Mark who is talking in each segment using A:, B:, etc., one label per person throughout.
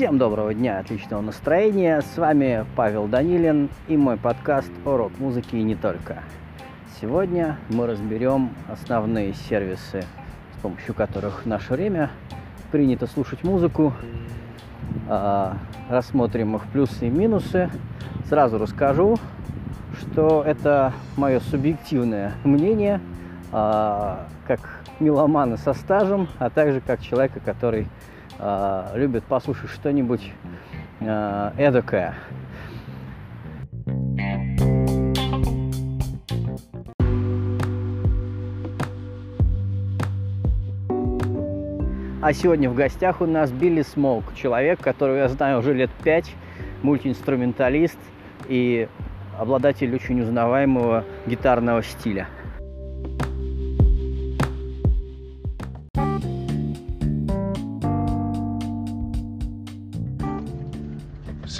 A: Всем доброго дня, отличного настроения. С вами Павел Данилин и мой подкаст о рок-музыке и не только. Сегодня мы разберем основные сервисы, с помощью которых в наше время принято слушать музыку. А, рассмотрим их плюсы и минусы. Сразу расскажу, что это мое субъективное мнение, а, как меломана со стажем, а также как человека, который а, любит послушать что-нибудь а, эдакое. А сегодня в гостях у нас Билли Смоук, человек, которого я знаю уже лет пять, мультиинструменталист и обладатель очень узнаваемого гитарного стиля.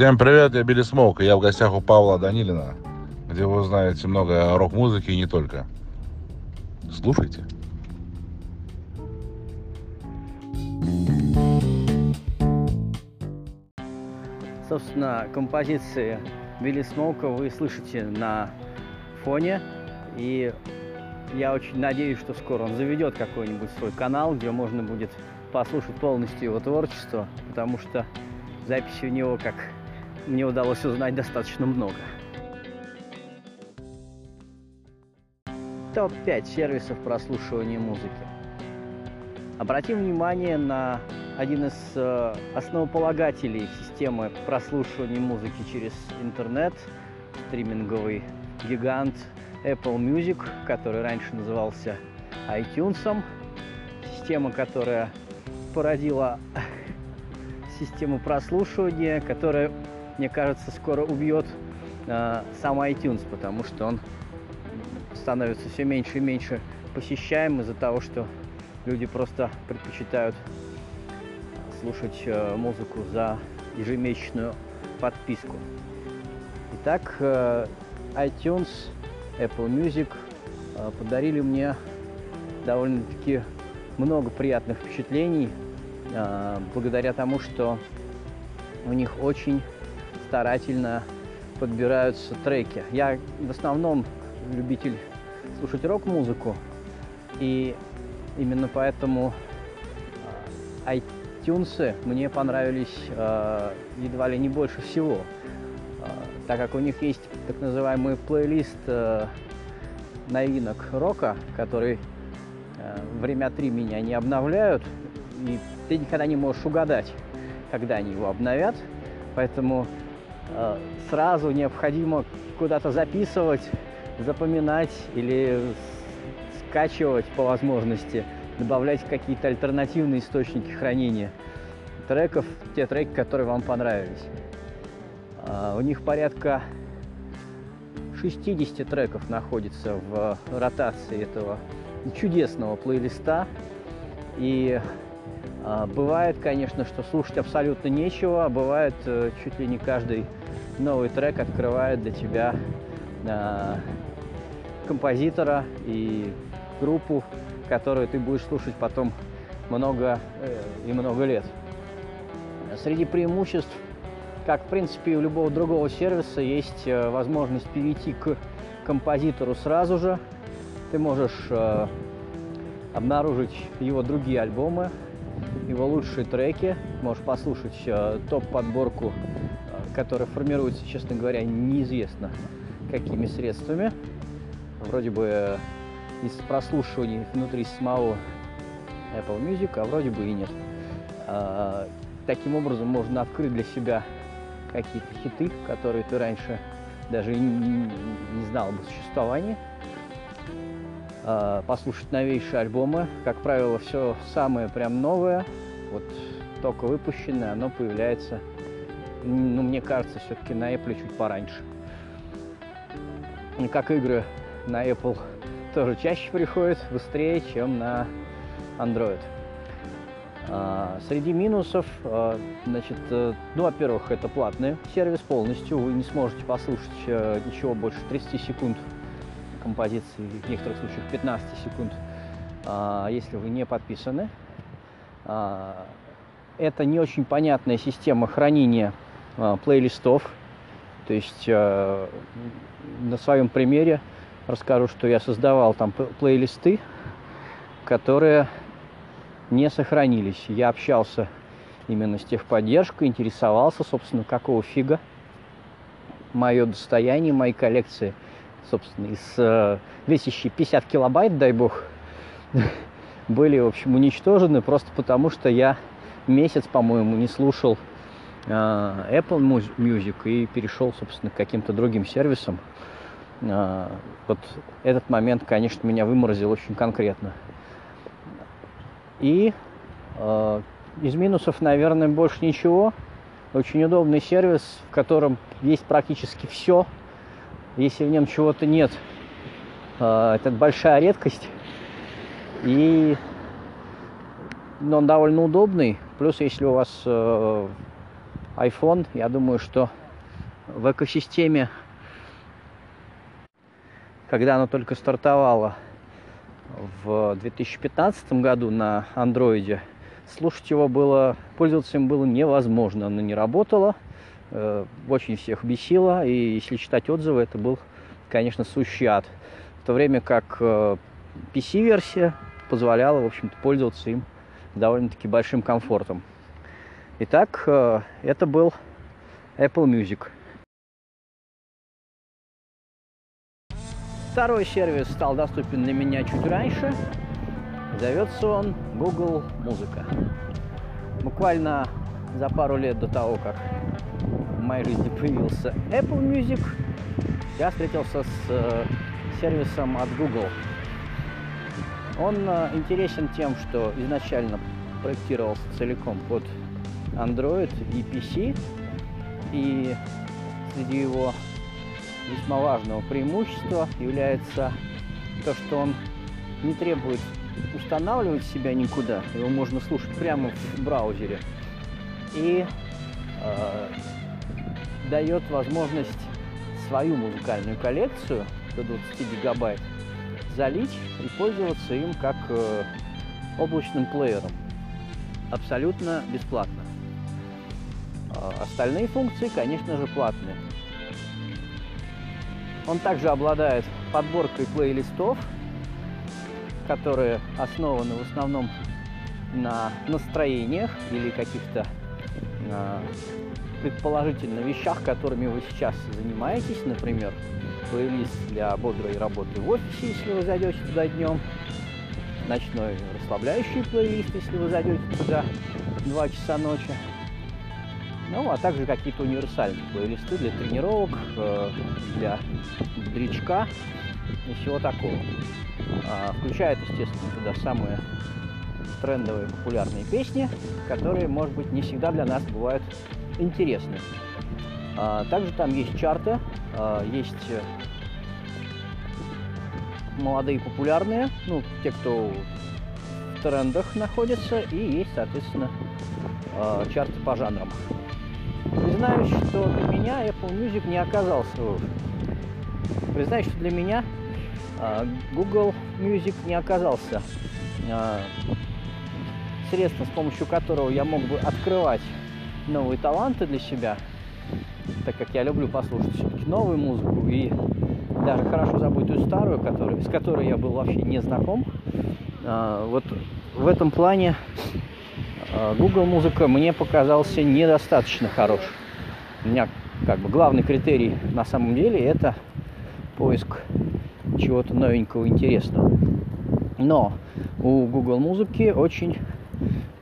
B: Всем привет, я Билли Смоук, и я в гостях у Павла Данилина, где вы узнаете много о рок-музыке и не только. Слушайте.
A: Собственно, композиции Билли Смоука вы слышите на фоне, и я очень надеюсь, что скоро он заведет какой-нибудь свой канал, где можно будет послушать полностью его творчество, потому что записи у него, как мне удалось узнать, достаточно много. Топ-5 сервисов прослушивания музыки. Обратим внимание на один из э, основополагателей системы прослушивания музыки через интернет, стриминговый гигант Apple Music, который раньше назывался iTunes, система, которая породила систему прослушивания, которая, мне кажется, скоро убьет э, сам iTunes, потому что он становится все меньше и меньше посещаем из-за того, что люди просто предпочитают слушать э, музыку за ежемесячную подписку. Итак, э, iTunes, Apple Music э, подарили мне довольно-таки много приятных впечатлений благодаря тому, что у них очень старательно подбираются треки. Я в основном любитель слушать рок-музыку, и именно поэтому iTunes мне понравились э, едва ли не больше всего, э, так как у них есть так называемый плейлист э, новинок рока, который э, время от времени они обновляют, и ты никогда не можешь угадать, когда они его обновят, поэтому сразу необходимо куда-то записывать, запоминать или скачивать по возможности – добавлять какие-то альтернативные источники хранения треков, те треки, которые вам понравились. А, у них порядка 60 треков находится в ротации этого чудесного плейлиста. И бывает, конечно, что слушать абсолютно нечего, а бывает э, чуть ли не каждый новый трек открывает для тебя а, композитора и группу, которую ты будешь слушать потом много э, и много лет. Среди преимуществ, как в принципе у любого другого сервиса, есть э, возможность перейти к композитору сразу же. Ты можешь обнаружить его другие альбомы, его лучшие треки, можешь послушать топ-подборку, которая формируется, честно говоря, неизвестно какими средствами. Вроде бы из прослушиваний внутри самого Apple Music, а вроде бы и нет. А, таким образом можно открыть для себя какие-то хиты, которые ты раньше даже не, знал об существовании. А, послушать новейшие альбомы. Как правило, все самое прям новое, вот только выпущенное, оно появляется, ну, мне кажется, все-таки на Apple чуть пораньше. Как игры на Apple тоже чаще приходит, быстрее, чем на Android. А, среди минусов, а, значит, э, ну, во-первых, это платный сервис полностью, вы не сможете послушать э, ничего больше 30 секунд композиции, в некоторых случаях 15 секунд а, если вы не подписаны. А, это не очень понятная система хранения а, плейлистов. То есть на своем примере расскажу, что я создавал там плейлисты, которые не сохранились. Я общался именно с техподдержкой, интересовался, собственно, какого фига мое достояние, мои коллекции, собственно, из э, весящей 50 килобайт, дай бог, были, в общем, уничтожены просто потому, что я месяц, по-моему, не слушал э, Apple Music и перешел, собственно, к каким-то другим сервисам. Э, вот этот момент, конечно, меня выморозил очень конкретно. И э, из минусов, наверное, больше ничего. Очень удобный сервис, в котором есть практически все. Если в нем чего-то нет, э, это большая редкость. И но он довольно удобный. Плюс, если у вас э, iPhone, я думаю, что в экосистеме, когда оно только стартовало в 2015 году на андроиде, слушать его было, пользоваться им было невозможно. Оно не работало, очень всех бесило, и если читать отзывы, это был, конечно, сущий ад. В то время как э, PC-версия позволяла, в общем-то, пользоваться им довольно-таки большим комфортом. Итак, э, это был Apple Music. Второй сервис стал доступен для меня чуть раньше. Зовется он Google Музыка. Буквально за пару лет до того, как моей жизни появился Apple Music, я встретился с э, сервисом от Google – он э, интересен тем, что изначально проектировался целиком под Android и PC, и среди его весьма важного преимущества является то, что он не требует устанавливать себя никуда, его можно слушать прямо в браузере, и э, дает возможность свою музыкальную коллекцию до 20 гигабайт залить и пользоваться им как э, облачным плеером. Абсолютно бесплатно. А остальные функции, конечно же, платные. Он также обладает подборкой плейлистов, которые основаны в основном на настроениях или каких-то а, предположительно вещах, которыми вы сейчас занимаетесь, например, плейлист для бодрой работы в офисе, если вы зайдете туда днем, ночной расслабляющий плейлист, если вы зайдете туда 2 часа ночи. Ну, а также какие-то универсальные плейлисты для тренировок, э, для бодрячка и всего такого. А, включает, естественно, туда самые трендовые популярные песни, которые, может быть, не всегда для нас бывают интересны. А, также там есть чарты, а, есть э, молодые популярные, ну, те, кто в трендах находится, и есть, соответственно, а, чарты по жанрам. Признаюсь, что для меня Apple Music не оказался... Признаюсь, что для меня Google Music не оказался средством, с помощью которого я мог бы открывать новые таланты для себя – так как я люблю послушать все-таки новую музыку и даже хорошо забытую старую, которую, с которой я был вообще не знаком. А, вот в этом плане а, Google музыка мне показался недостаточно хорош. У меня как бы главный критерий на самом деле это поиск чего-то новенького, интересного. Но у Google музыки очень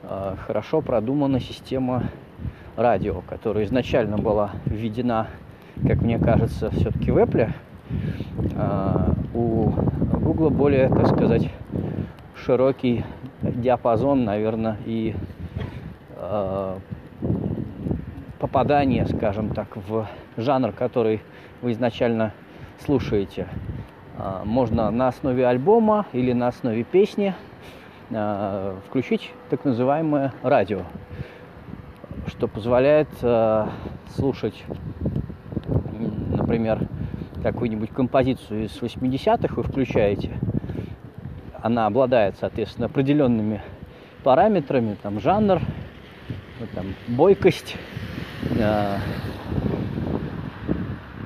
A: э, хорошо продумана система радио, которая изначально была введена, как мне кажется, все-таки в Apple, а, у Google более, так сказать, широкий диапазон, наверное, и а, попадание, скажем так, в жанр, который вы изначально слушаете. А, можно на основе альбома или на основе песни включить так называемое радио что позволяет э, слушать, например, какую-нибудь композицию из 80-х вы включаете, она обладает, соответственно, определенными параметрами, там жанр, ну, там, бойкость, э,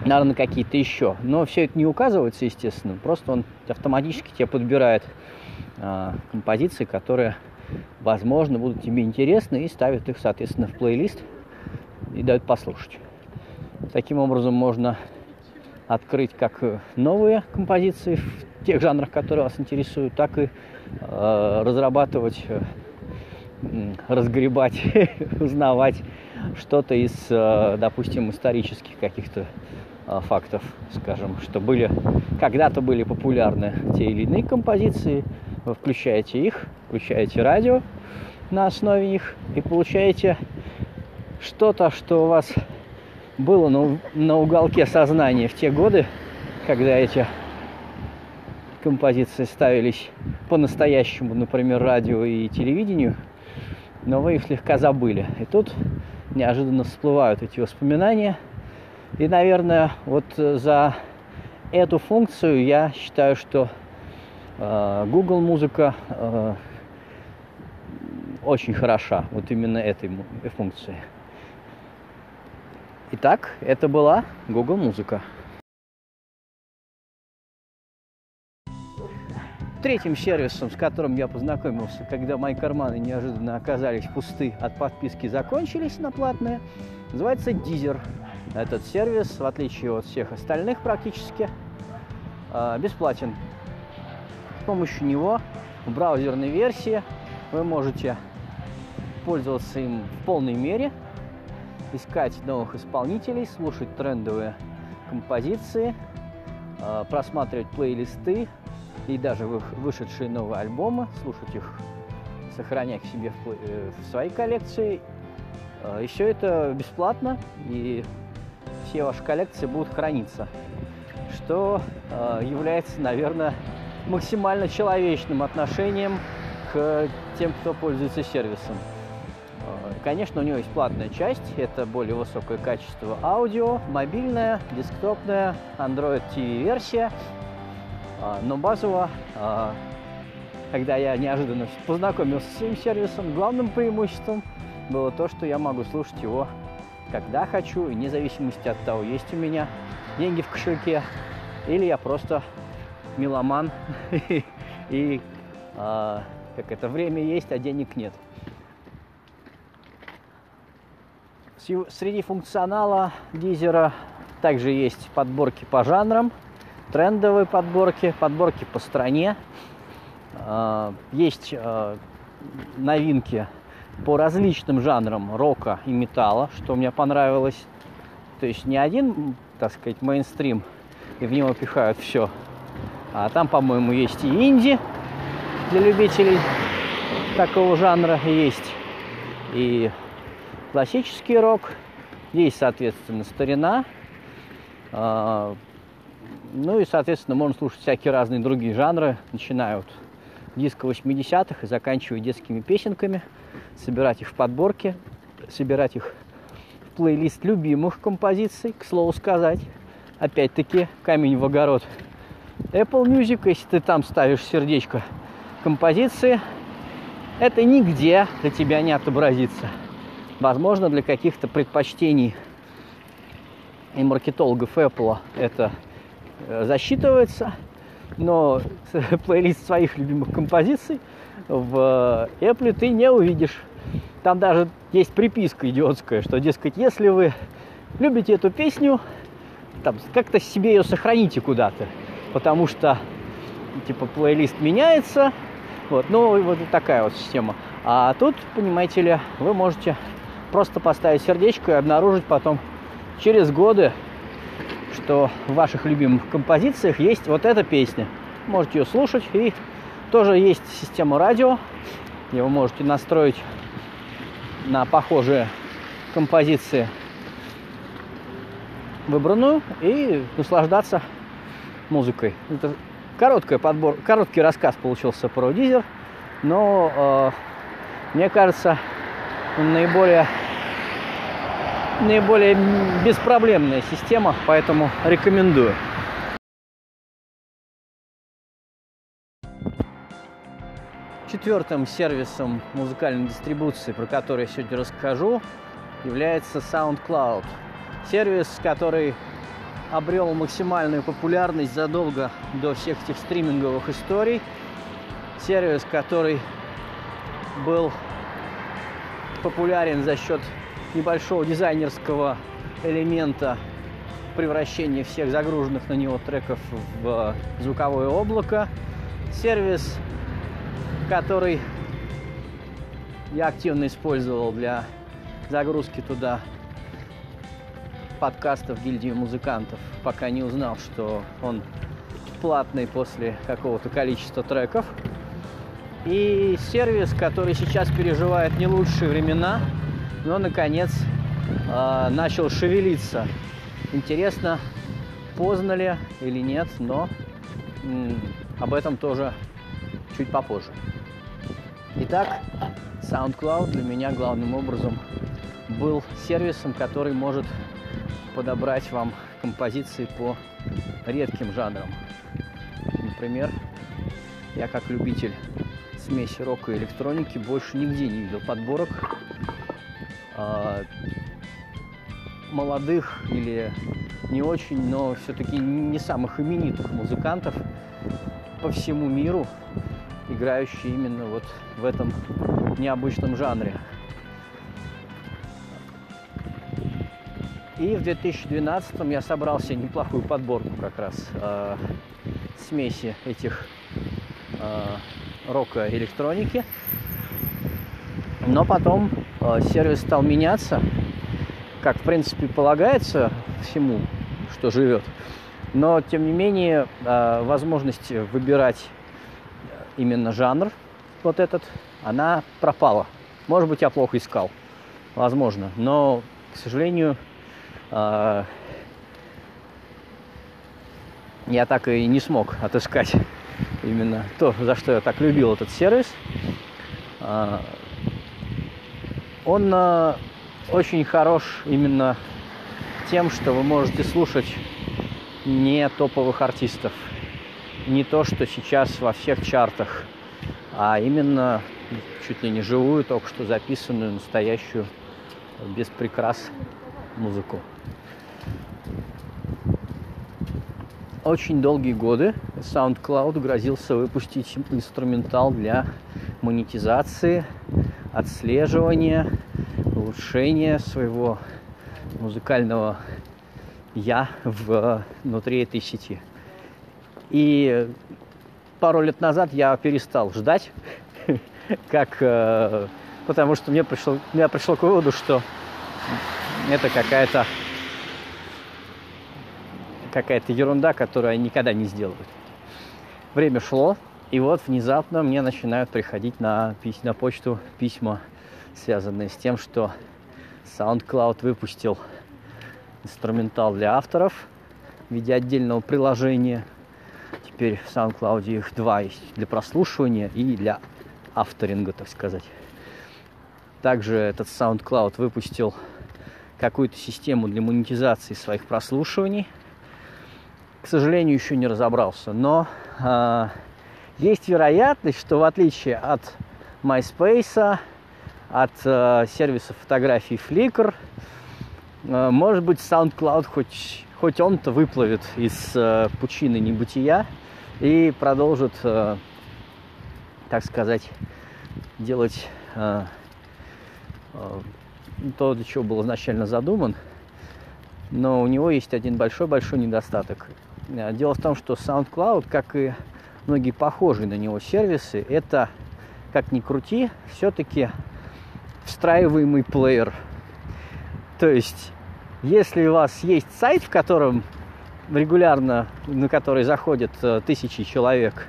A: наверное, какие-то еще. Но все это не указывается, естественно, просто он автоматически тебе подбирает э, композиции, которые, возможно, будут тебе интересны и ставит их, соответственно, в плейлист и дает послушать. Таким образом можно открыть как новые композиции в тех жанрах, которые вас интересуют, так и э, разрабатывать, э, разгребать, узнавать что-то из, э, допустим, исторических каких-то э, фактов, скажем, что были когда-то были популярны те или иные композиции, вы включаете их, включаете радио на основе них и получаете что-то, что у вас было на, на уголке сознания в те годы, когда эти композиции ставились по-настоящему, например, радио и телевидению, но вы их слегка забыли. И тут неожиданно всплывают эти воспоминания. И, наверное, вот за эту функцию я считаю, что э, Google музыка э, очень хороша, вот именно этой функцией. Итак, это была Google Музыка. Третьим сервисом, с которым я познакомился, когда мои карманы неожиданно оказались пусты, от подписки закончились на платные, называется Deezer. Этот сервис, в отличие от всех остальных практически, а, бесплатен. С помощью него в браузерной версии вы можете пользоваться им в полной мере – искать новых исполнителей, слушать трендовые композиции, а, просматривать плейлисты и даже вышедшие новые альбомы, слушать их, сохранять к себе в, э, в своей коллекции. А, все это бесплатно, и все ваши коллекции будут храниться, что а, является, наверное, максимально человечным отношением к тем, кто пользуется сервисом. Конечно, у него есть платная часть, это более высокое качество аудио, мобильная, десктопная, Android TV версия, а, но базово, а, когда я неожиданно познакомился с этим сервисом, главным преимуществом было то, что я могу слушать его когда хочу, вне зависимости от того, есть у меня деньги в кошельке, или я просто меломан, и а, как это время есть, а денег нет. Среди функционала дизера также есть подборки по жанрам, трендовые подборки, подборки по стране. А, есть а, новинки по различным жанрам рока и металла, что мне понравилось. То есть не один, так сказать, мейнстрим, и в него пихают все. А там, по-моему, есть и инди для любителей такого жанра есть, и классический рок, есть, соответственно, старина, а, ну и, соответственно, можно слушать всякие разные другие жанры, начиная от диска 80-х и заканчивая детскими песенками, собирать их в подборке, собирать их в плейлист любимых композиций, к слову сказать. Опять-таки, камень в огород. Apple Music, если ты там ставишь сердечко композиции, это нигде для тебя не отобразится. Возможно, для каких-то предпочтений и маркетологов Apple это э, засчитывается, но плейлист своих любимых композиций в э, Apple ты не увидишь. Там даже есть приписка идиотская, что, дескать, если вы любите эту песню, там, как-то себе ее сохраните куда-то, потому что, типа, плейлист меняется, вот, ну, вот такая вот система. А тут, понимаете ли, вы можете просто поставить сердечко и обнаружить потом через годы, что в ваших любимых композициях есть вот эта песня. Можете ее слушать. И тоже есть система радио, вы можете настроить на похожие композиции выбранную и наслаждаться музыкой. Это короткий подбор, короткий рассказ получился про Дизер, но э, мне кажется, наиболее наиболее беспроблемная система, поэтому рекомендую. Четвертым сервисом музыкальной дистрибуции, про который я сегодня расскажу, является SoundCloud. Сервис, который обрел максимальную популярность задолго до всех этих стриминговых историй. Сервис, который был популярен за счет небольшого дизайнерского элемента превращения всех загруженных на него треков в звуковое облако. Сервис, который я активно использовал для загрузки туда подкастов гильдии музыкантов, пока не узнал, что он платный после какого-то количества треков. И сервис, который сейчас переживает не лучшие времена, но наконец э, начал шевелиться. Интересно, поздно ли или нет, но м, об этом тоже чуть попозже. Итак, SoundCloud для меня главным образом был сервисом, который может подобрать вам композиции по редким жанрам. Например, я как любитель смеси рока и электроники больше нигде не видел подборок э, молодых или не очень, но все-таки не самых именитых музыкантов по всему миру, играющие именно вот в этом необычном жанре. И в 2012 я собрал себе неплохую подборку как раз э, смеси этих э, рока и электроники. Но потом э, сервис стал меняться, как в принципе полагается всему, что живет. Но тем не менее э, возможность выбирать именно жанр вот этот, она пропала. Может быть, я плохо искал, возможно. Но, к сожалению, э, я так и не смог отыскать именно то, за что я так любил этот сервис. А, он а, очень хорош именно тем, что вы можете слушать не топовых артистов, не то, что сейчас во всех чартах, а именно чуть ли не живую, только что записанную, настоящую, без прикрас музыку. Очень долгие годы SoundCloud грозился выпустить инструментал для монетизации, отслеживания, улучшения своего музыкального я внутри этой сети. И пару лет назад я перестал ждать, как, э, потому что мне пришло, я пришел к выводу, что это какая-то какая-то ерунда, которую они никогда не сделают. Время шло, и вот внезапно мне начинают приходить на, на почту письма, связанные с тем, что SoundCloud выпустил инструментал для авторов в виде отдельного приложения. Теперь в SoundCloud их два есть для прослушивания и для авторинга, так сказать. Также этот SoundCloud выпустил какую-то систему для монетизации своих прослушиваний – к сожалению, еще не разобрался. Но э, есть вероятность, что в отличие от MySpace, от э, сервиса фотографий Flickr, э, может быть, SoundCloud хоть, хоть он-то выплывет из э, пучины небытия и продолжит, э, так сказать, делать э, э, то, для чего был изначально задуман. Но у него есть один большой-большой недостаток. Э, дело в том, что SoundCloud, как и многие похожие на него сервисы, это, как ни крути, все-таки встраиваемый плеер. То есть, если у вас есть сайт, в котором регулярно, на который заходят э, тысячи человек,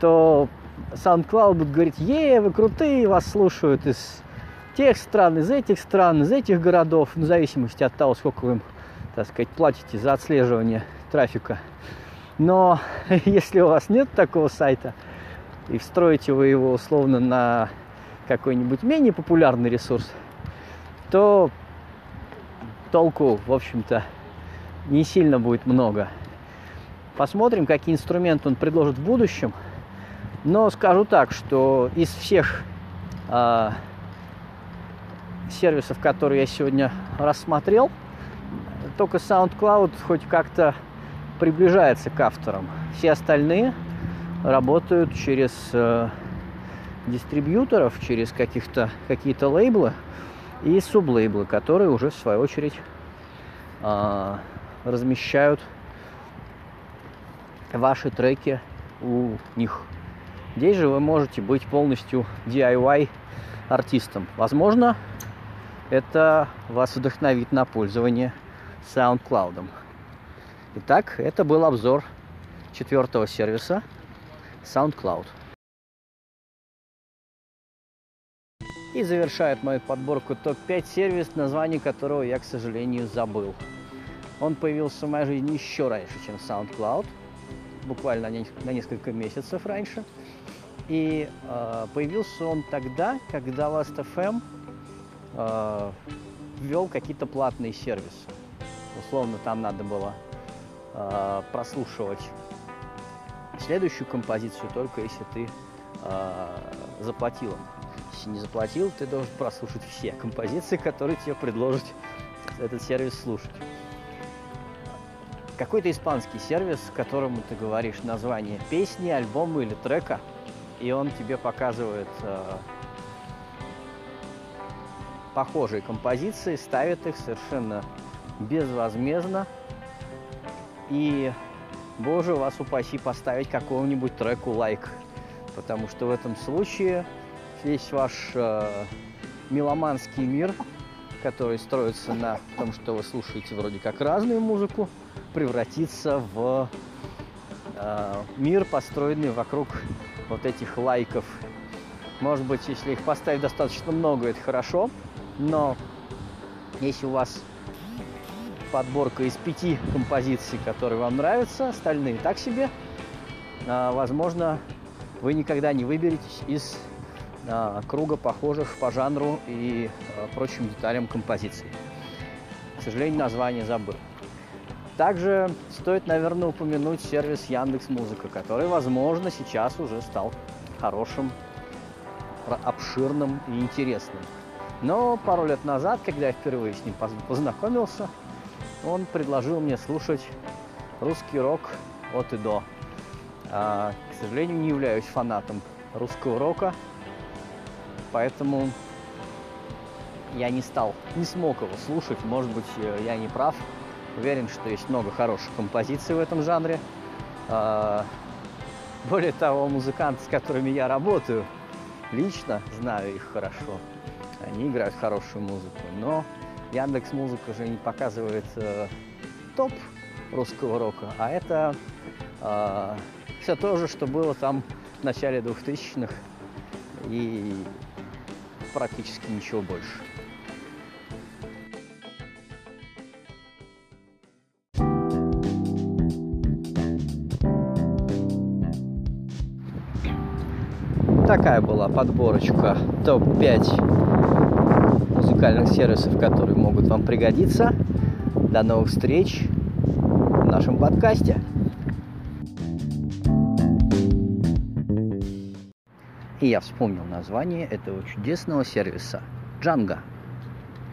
A: то SoundCloud будет говорить, е, вы крутые, вас слушают из тех стран, из этих стран, из этих городов, в зависимости от того, сколько вы им, так сказать, платите за отслеживание трафика. Но если у вас нет такого сайта, и встроите вы его условно на какой-нибудь менее популярный ресурс, то толку, в общем-то, не сильно будет много. Посмотрим, какие инструменты он предложит в будущем. Но скажу так, что из всех э, сервисов, которые я сегодня рассмотрел, только SoundCloud хоть как-то приближается к авторам. Все остальные работают через э, дистрибьюторов, через каких-то какие-то лейблы и сублейблы, которые уже в свою очередь э, размещают ваши треки у них. Здесь же вы можете быть полностью DIY артистом. Возможно, это вас вдохновит на пользование SoundCloud. Итак, это был обзор четвертого сервиса SoundCloud. И завершает мою подборку топ-5 сервис, название которого я, к сожалению, забыл. Он появился в моей жизни еще раньше, чем SoundCloud, буквально на несколько месяцев раньше. И э, появился он тогда, когда Last.fm э, ввел какие-то платные сервисы. Условно, там надо было э, прослушивать следующую композицию только если ты э, заплатил. Если не заплатил, ты должен прослушать все композиции, которые тебе предложит этот сервис слушать. Какой-то испанский сервис, которому ты говоришь название песни, альбома или трека, и он тебе показывает э, похожие композиции, ставит их совершенно безвозмездно. И, боже, вас упаси поставить какому-нибудь треку лайк. Потому что в этом случае весь ваш э, меломанский мир, который строится на том, что вы слушаете вроде как разную музыку, превратится в э, мир, построенный вокруг вот этих лайков. Может быть, если их поставить достаточно много, это хорошо, но если у вас подборка из пяти композиций, которые вам нравятся, остальные так себе, а, возможно, вы никогда не выберетесь из а, круга похожих по жанру и а, прочим деталям композиций. К сожалению, название забыл. Также стоит, наверное, упомянуть сервис Яндекс Музыка, который, возможно, сейчас уже стал хорошим, обширным и интересным. Но пару лет назад, когда я впервые с ним познакомился, он предложил мне слушать русский рок от и до. А, к сожалению, не являюсь фанатом русского рока, поэтому я не стал, не смог его слушать. Может быть, я не прав. Уверен, что есть много хороших композиций в этом жанре. А, более того, музыканты, с которыми я работаю, лично знаю их хорошо. Они играют хорошую музыку, но Яндекс Музыка же не показывает э, топ русского рока, а это э, все то же, что было там в начале 2000-х и практически ничего больше. Такая была подборочка топ-5 музыкальных сервисов, которые могут вам пригодиться. До новых встреч в нашем подкасте. И я вспомнил название этого чудесного сервиса – Джанга.